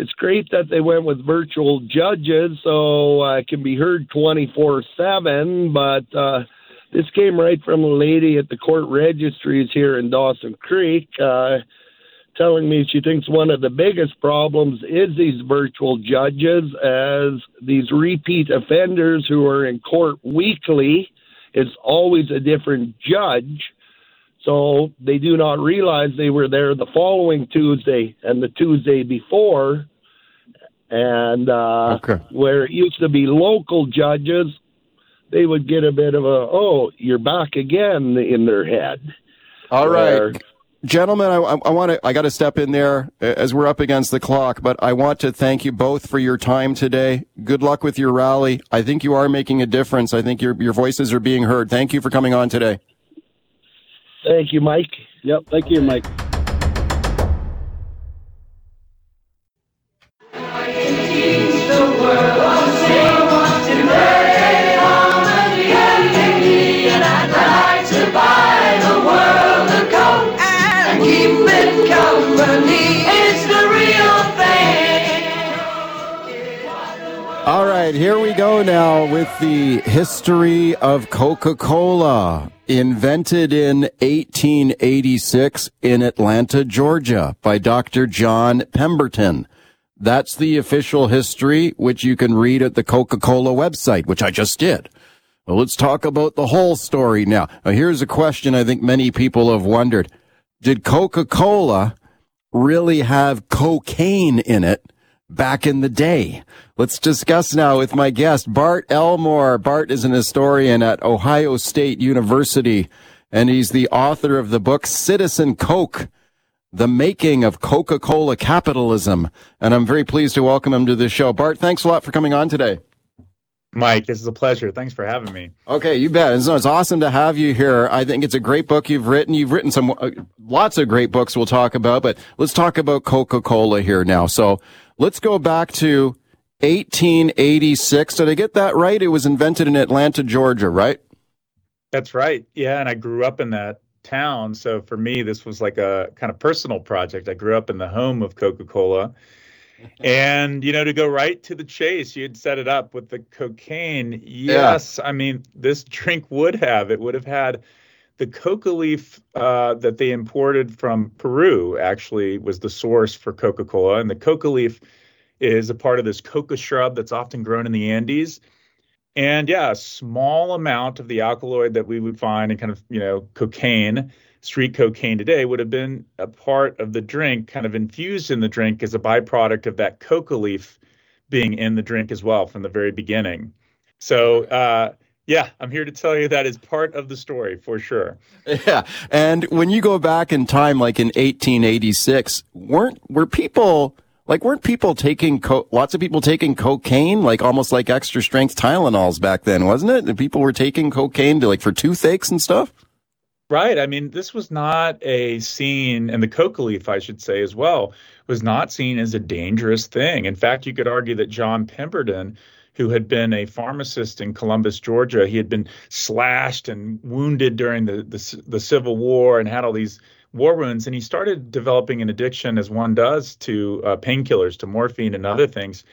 S12: it's great that they went with virtual judges so uh, it can be heard twenty four seven, but uh, this came right from a lady at the court registries here in Dawson Creek. Uh, telling me she thinks one of the biggest problems is these virtual judges as these repeat offenders who are in court weekly it's always a different judge so they do not realize they were there the following Tuesday and the Tuesday before and uh
S1: Okay.
S12: where it used to be local judges they would get a bit of a oh you're back again in their head
S1: All right.
S12: Where-
S1: Gentlemen, I, I want to, I got to step in there as we're up against the clock, but I want to thank you both for your time today. Good luck with your rally. I think you are making a difference. I think your, your voices are being heard. Thank you for coming on today.
S12: Thank you, Mike.
S13: Yep. Thank you, Mike.
S1: Right, here we go now with the history of Coca Cola. Invented in 1886 in Atlanta, Georgia by Dr. John Pemberton. That's the official history, which you can read at the Coca Cola website, which I just did. Well, let's talk about the whole story now. now. Here's a question I think many people have wondered. Did Coca Cola really have cocaine in it back in the day? Let's discuss now with my guest, Bart Elmore. Bart is an historian at Ohio State University, and he's the author of the book Citizen Coke, The Making of Coca-Cola Capitalism. And I'm very pleased to welcome him to the show. Bart, thanks a lot for coming on today.
S14: Mike, this is a pleasure. Thanks for having me.
S1: Okay, you bet. It's, it's awesome to have you here. I think it's a great book you've written. You've written some uh, lots of great books we'll talk about, but let's talk about Coca-Cola here now. So let's go back to 1886. Did I get that right? It was invented in Atlanta, Georgia, right?
S14: That's right. Yeah, and I grew up in that town. So for me, this was like a kind of personal project. I grew up in the home of Coca Cola. and, you know, to go right to the chase, you had set it up with the cocaine. Yes. Yeah. I mean, this drink would have, it would have had the coca leaf uh, that they imported from Peru, actually, was the source for Coca Cola. And the coca leaf is a part of this coca shrub that's often grown in the Andes. And yeah, a small amount of the alkaloid that we would find in kind of, you know, cocaine, street cocaine today would have been a part of the drink, kind of infused in the drink as a byproduct of that coca leaf being in the drink as well from the very beginning. So, uh, yeah, I'm here to tell you that is part of the story for sure.
S1: Yeah. And when you go back in time, like in 1886, weren't, were people, like, weren't people taking co- lots of people taking cocaine, like almost like extra strength Tylenols back then, wasn't it? And people were taking cocaine to like for toothaches and stuff.
S14: Right. I mean, this was not a scene, and the coca leaf, I should say, as well, was not seen as a dangerous thing. In fact, you could argue that John Pemberton, who had been a pharmacist in Columbus, Georgia, he had been slashed and wounded during the, the, the Civil War and had all these war wounds, and he started developing an addiction, as one does, to uh, painkillers, to morphine and other things.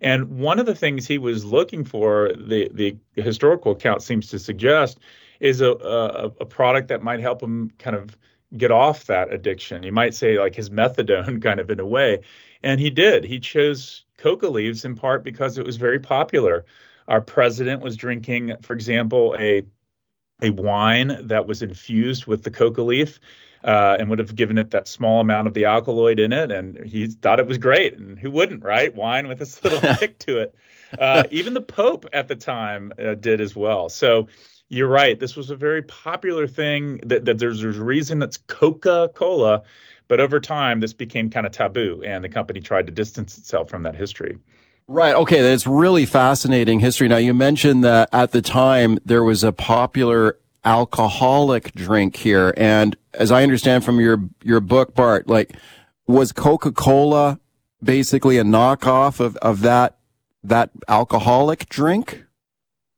S14: And one of the things he was looking for, the the historical account seems to suggest, is a, a, a product that might help him kind of get off that addiction. You might say like his methadone, kind of in a way. And he did. He chose coca leaves in part because it was very popular. Our president was drinking, for example, a a wine that was infused with the coca leaf uh, and would have given it that small amount of the alkaloid in it. And he thought it was great. And who wouldn't, right? Wine with this little kick to it. Uh, even the Pope at the time uh, did as well. So you're right. This was a very popular thing. That, that there's, there's a reason that's Coca Cola. But over time, this became kind of taboo, and the company tried to distance itself from that history.
S1: Right. Okay. That's really fascinating history. Now, you mentioned that at the time there was a popular alcoholic drink here. And as I understand from your, your book, Bart, like, was Coca-Cola basically a knockoff of, of that, that alcoholic drink?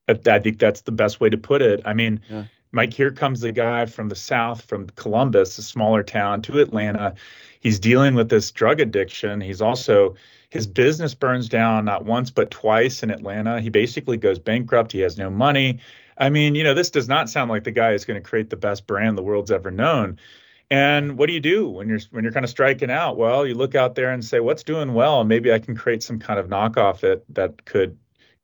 S14: I think that's the best way to put it. I mean, yeah. Mike, here comes a guy from the South, from Columbus, a smaller town, to Atlanta. He's dealing with this drug addiction. He's also, his business burns down not once, but twice in Atlanta. He basically goes bankrupt. He has no money. I mean, you know, this does not sound like the guy is going to create the best brand the world's ever known. And what do you do when you're when you're kind of striking out? Well, you look out there and say, what's doing well, maybe I can create some kind of knockoff that that could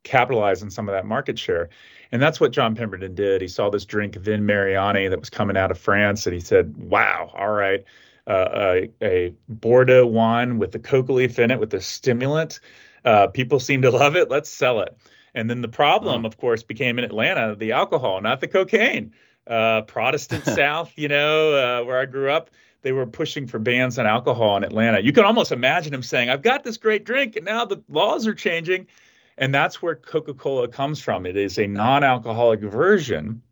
S14: capitalize on some of that market share. And that's what John Pemberton did. He saw this drink Vin Mariani that was coming out of France, and he said, "Wow, all right." Uh, a, a, Bordeaux wine with the coca leaf in it with the stimulant. Uh, people seem to love it. Let's sell it. And then the problem, of course, became in Atlanta the alcohol, not the cocaine. Uh, Protestant South, you know, uh, where I grew up, they were pushing for bans on alcohol in Atlanta. You can almost imagine him saying, I've got this great drink, and now the laws are changing. And that's where Coca Cola comes from. It is a non alcoholic version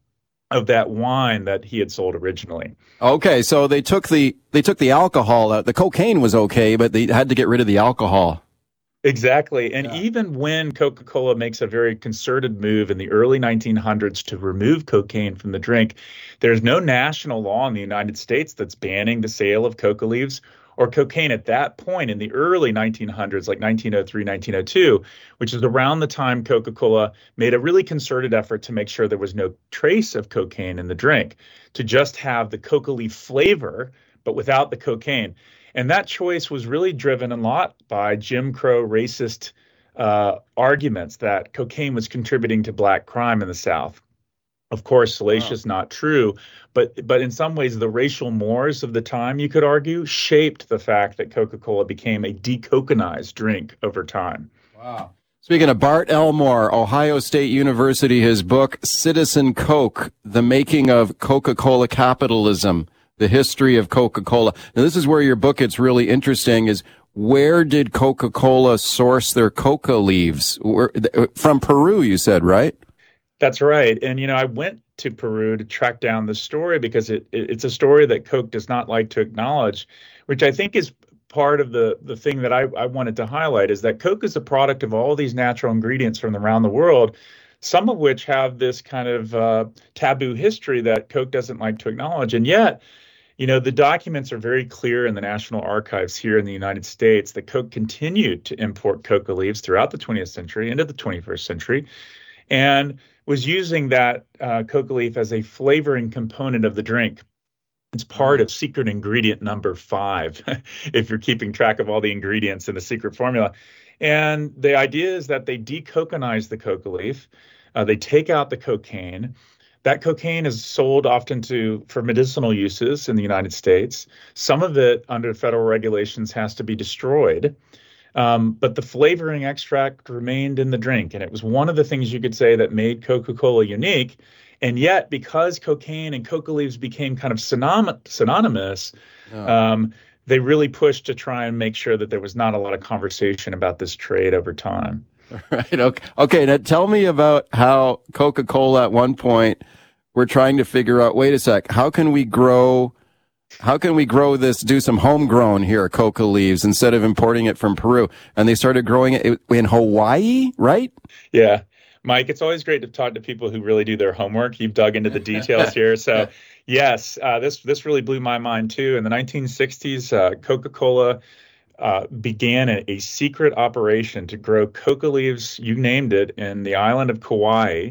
S14: of that wine that he had sold originally.
S1: Okay, so they took the they took the alcohol out. The cocaine was okay, but they had to get rid of the alcohol.
S14: Exactly. And yeah. even when Coca Cola makes a very concerted move in the early 1900s to remove cocaine from the drink, there's no national law in the United States that's banning the sale of coca leaves or cocaine at that point in the early 1900s, like 1903, 1902, which is around the time Coca Cola made a really concerted effort to make sure there was no trace of cocaine in the drink, to just have the coca leaf flavor, but without the cocaine. And that choice was really driven a lot by Jim Crow racist uh, arguments that cocaine was contributing to black crime in the South. Of course, salacious, wow. not true, but but in some ways, the racial mores of the time, you could argue, shaped the fact that Coca-Cola became a decocanized drink over time.
S1: Wow. Speaking of Bart Elmore, Ohio State University, his book Citizen Coke: The Making of Coca-Cola Capitalism, the history of Coca-Cola. Now, this is where your book gets really interesting. Is where did Coca-Cola source their coca leaves? Where, from Peru, you said, right?
S14: That's right. And, you know, I went to Peru to track down the story because it, it, it's a story that Coke does not like to acknowledge, which I think is part of the, the thing that I, I wanted to highlight is that Coke is a product of all these natural ingredients from around the world, some of which have this kind of uh, taboo history that Coke doesn't like to acknowledge. And yet, you know, the documents are very clear in the National Archives here in the United States that Coke continued to import coca leaves throughout the 20th century into the 21st century. And was using that uh, coca leaf as a flavoring component of the drink. It's part of secret ingredient number five, if you're keeping track of all the ingredients in the secret formula. And the idea is that they decocanize the coca leaf, uh, they take out the cocaine. That cocaine is sold often to for medicinal uses in the United States. Some of it, under federal regulations, has to be destroyed. Um, but the flavoring extract remained in the drink. And it was one of the things you could say that made Coca Cola unique. And yet, because cocaine and coca leaves became kind of synonym- synonymous, oh. um, they really pushed to try and make sure that there was not a lot of conversation about this trade over time.
S1: Right. Okay. Okay. Now tell me about how Coca Cola at one point were trying to figure out wait a sec, how can we grow how can we grow this, do some homegrown here, coca leaves, instead of importing it from Peru? And they started growing it in Hawaii, right?
S14: Yeah. Mike, it's always great to talk to people who really do their homework. You've dug into the details here. So, yes, uh, this this really blew my mind too. In the 1960s, uh, Coca-Cola uh, began a, a, secret operation to grow coca leaves, you named it, in the island of Kauai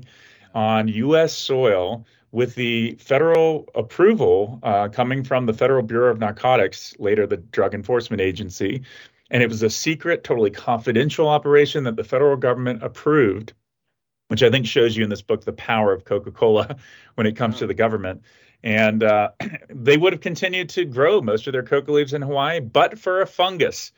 S14: on U.S. soil with the federal approval uh, coming from the Federal Bureau of Narcotics, later the Drug Enforcement Agency. And it was a secret, totally confidential operation that the federal government approved, which I think shows you in this book the power of Coca Cola when it comes to the government. And uh, they would have continued to grow most of their coca leaves in Hawaii, but for a fungus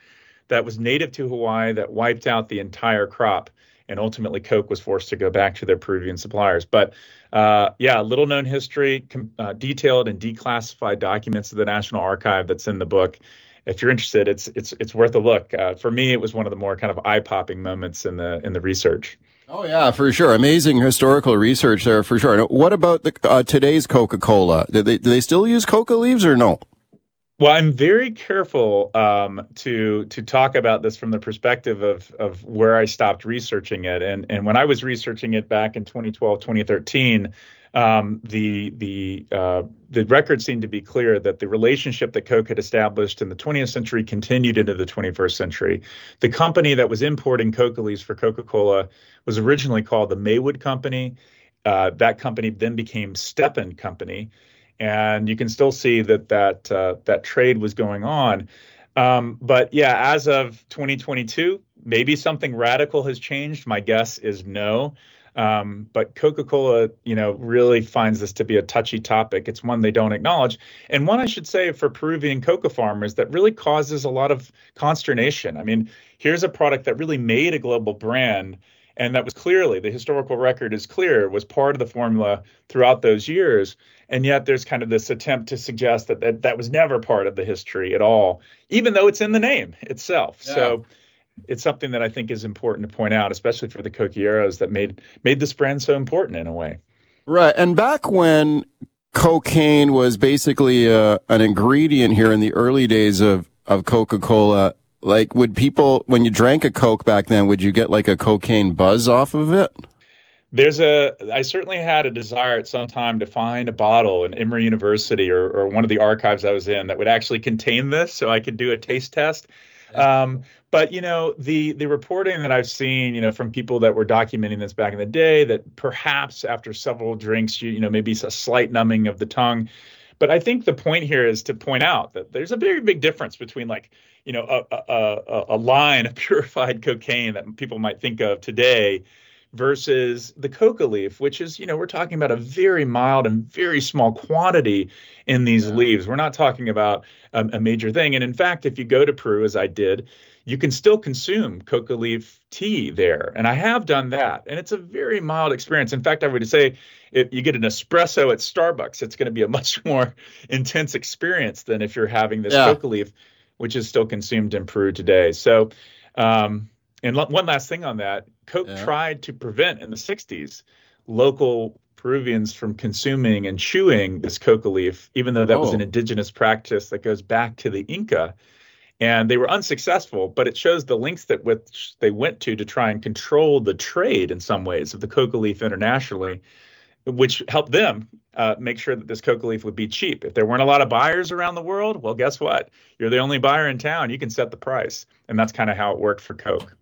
S14: that was native to Hawaii that wiped out the entire crop and ultimately Coke was forced to go back to their Peruvian suppliers. But uh, yeah, little known history, uh, detailed and declassified documents of the National Archive that's in the book. If you're interested, it's it's it's worth a look. Uh, for me, it was one of the more kind of eye popping moments in the in the research.
S1: Oh yeah, for sure. Amazing historical research there for sure. What about the uh, today's Coca Cola? Do they do they still use coca leaves or no?
S14: Well, I'm very careful um, to to talk about this from the perspective of of where I stopped researching it, and and when I was researching it back in 2012, 2013, um, the the uh, the records seemed to be clear that the relationship that Coke had established in the 20th century continued into the 21st century. The company that was importing coca leaves for Coca-Cola was originally called the Maywood Company. Uh, that company then became Stepan Company and you can still see that that uh, that trade was going on. Um, but yeah, as of 2022, maybe something radical has changed. My guess is no. Um, but Coca-Cola, you know, really finds this to be a touchy topic. It's one they don't acknowledge, and one I should say for Peruvian coca farmers that really causes a lot of consternation. I mean, here's a product that really made a global brand, and that was clearly the historical record is clear was part of the formula throughout those years and yet there's kind of this attempt to suggest that that, that was never part of the history at all even though it's in the name itself yeah. so it's something that i think is important to point out especially for the cocaleros that made made this brand so important in a way
S1: Right. And back when cocaine was basically uh, an ingredient here in the early days of, of Coca Cola, like would people, when you drank a Coke back then, would you get like a cocaine buzz off of it?
S14: There's a, I certainly had a desire at some time to find a bottle in Emory University or, or one of the archives I was in that would actually contain this so I could do a taste test. Um, but you know, the the reporting that I've seen, you know, from people that were documenting this back in the day, that perhaps after several drinks, you you know, maybe a slight numbing of the tongue. But I think the point here is to point out that there's a very big difference between like, you know, a a, a, a line of purified cocaine that people might think of today versus the coca leaf, which is, you know, we're talking about a very mild and very small quantity in these yeah. leaves. We're not talking about um, a major thing. And in fact, if you go to Peru, as I did, you can still consume coca leaf tea there. And I have done that. And it's a very mild experience. In fact, I would say if you get an espresso at Starbucks, it's going to be a much more intense experience than if you're having this yeah. coca leaf, which is still consumed in Peru today. So, um, and l- one last thing on that Coke yeah. tried to prevent in the 60s local Peruvians from consuming and chewing this coca leaf, even though that oh. was an oh. indigenous practice that goes back to the Inca. And they were unsuccessful, but it shows the lengths that which they went to to try and control the trade in some ways of the coca leaf internationally, which helped them uh, make sure that this coca leaf would be cheap. If there weren't a lot of buyers around the world, well, guess what? You're the only buyer in town. You can set the price. And that's kind of how it worked for Coke.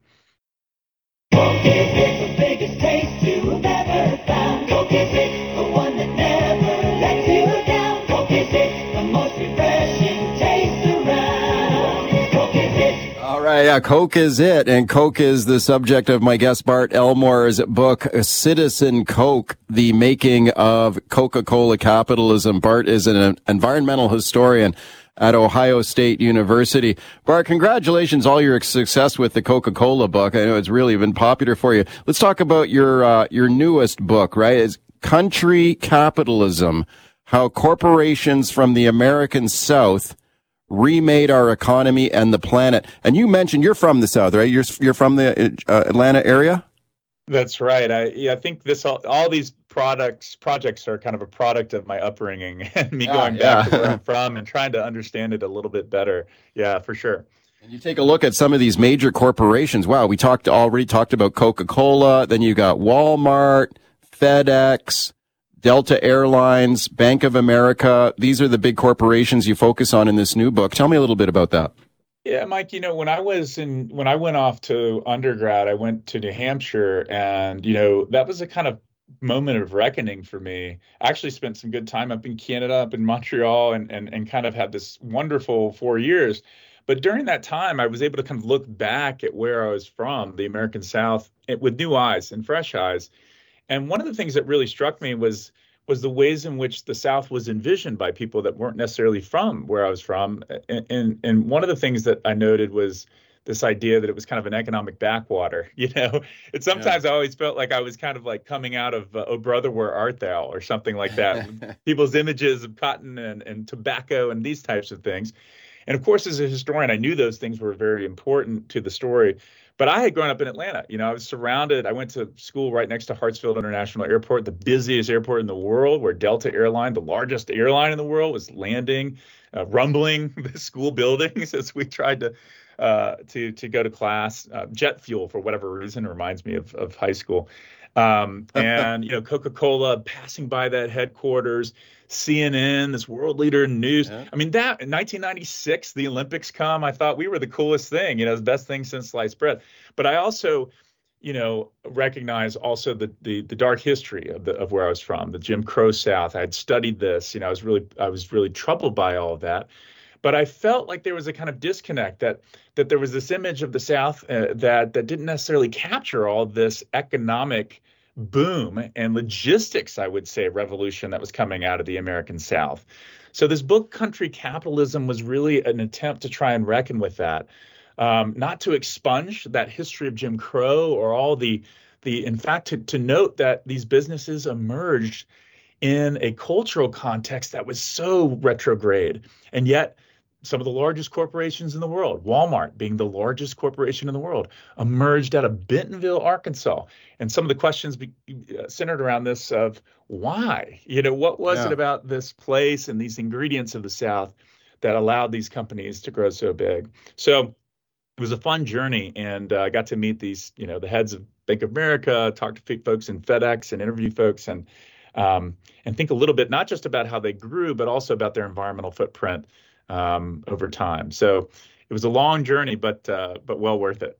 S14: Yeah, Coke is it, and Coke is the subject of my guest Bart Elmore's book, Citizen Coke: The Making of Coca-Cola Capitalism. Bart is an environmental historian at Ohio State University. Bart, congratulations all your success with the Coca-Cola book. I know it's really been popular for you. Let's talk about your uh, your newest book, right? It's Country Capitalism: How Corporations from the American South remade our economy and the planet. And you mentioned you're from the South, right? You're you're from the uh, Atlanta area. That's right. I yeah, I think this all, all these products projects are kind of a product of my upbringing and me ah, going back yeah. to where I'm from and trying to understand it a little bit better. Yeah, for sure.
S1: And you take a look at some of these major corporations. Wow, we talked already talked about Coca-Cola, then you got Walmart, FedEx, Delta Airlines, Bank of America. These are the big corporations you focus on in this new book. Tell me a little bit about that.
S14: Yeah, Mike, you know, when I was in when I went off to undergrad, I went to New Hampshire and you know, that was a kind of moment of reckoning for me. I actually spent some good time up in Canada, up in Montreal, and and and kind of had this wonderful four years. But during that time, I was able to kind of look back at where I was from, the American South, eh, with new eyes and fresh eyes. And one of the things that really struck me was was the ways in which the South was envisioned by people that weren't necessarily from where I was from. And and, and one of the things that I noted was this idea that it was kind of an economic backwater. You know, and sometimes yeah. I always felt like I was kind of like coming out of uh, "Oh Brother, Where Art Thou" or something like that. People's images of cotton and, and tobacco and these types of things. And of course, as a historian, I knew those things were very important to the story. But I had grown up in Atlanta. You know, I was surrounded. I went to school right next to Hartsfield International Airport, the busiest airport in the world, where Delta Airline, the largest airline in the world, was landing, uh, rumbling the school buildings as we tried to uh, to to go to class. Uh, jet fuel, for whatever reason, reminds me of of high school. Um, and you know, Coca Cola passing by that headquarters, CNN, this world leader in news. Yeah. I mean, that in 1996, the Olympics come. I thought we were the coolest thing. You know, the best thing since sliced bread. But I also you know, recognize also the, the the dark history of the of where I was from, the Jim Crow South. I had studied this, you know, I was really I was really troubled by all of that but I felt like there was a kind of disconnect that that there was this image of the South uh, that that didn't necessarily capture all this economic boom and logistics, I would say, revolution that was coming out of the American South. So this book, Country Capitalism, was really an attempt to try and reckon with that, um, not to expunge that history of Jim Crow or all the the in fact to, to note that these businesses emerged in a cultural context that was so retrograde and yet some of the largest corporations in the world, Walmart being the largest corporation in the world, emerged out of Bentonville, Arkansas. And some of the questions be, uh, centered around this of why, you know, what was yeah. it about this place and these ingredients of the South that allowed these companies to grow so big? So it was a fun journey, and uh, I got to meet these, you know, the heads of Bank of America, talk to folks in FedEx, and interview folks, and um, and think a little bit not just about how they grew, but also about their environmental footprint um, over time. So it was a long journey, but uh, but well worth it.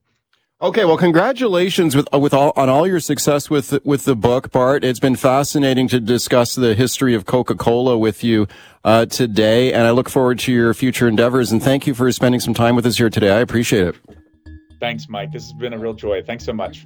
S1: Okay, well, congratulations with with all on all your success with with the book, Bart. It's been fascinating to discuss the history of Coca Cola with you uh, today, and I look forward to your future endeavors. And thank you for spending some time with us here today. I appreciate it.
S14: Thanks, Mike. This has been a real joy. Thanks so much.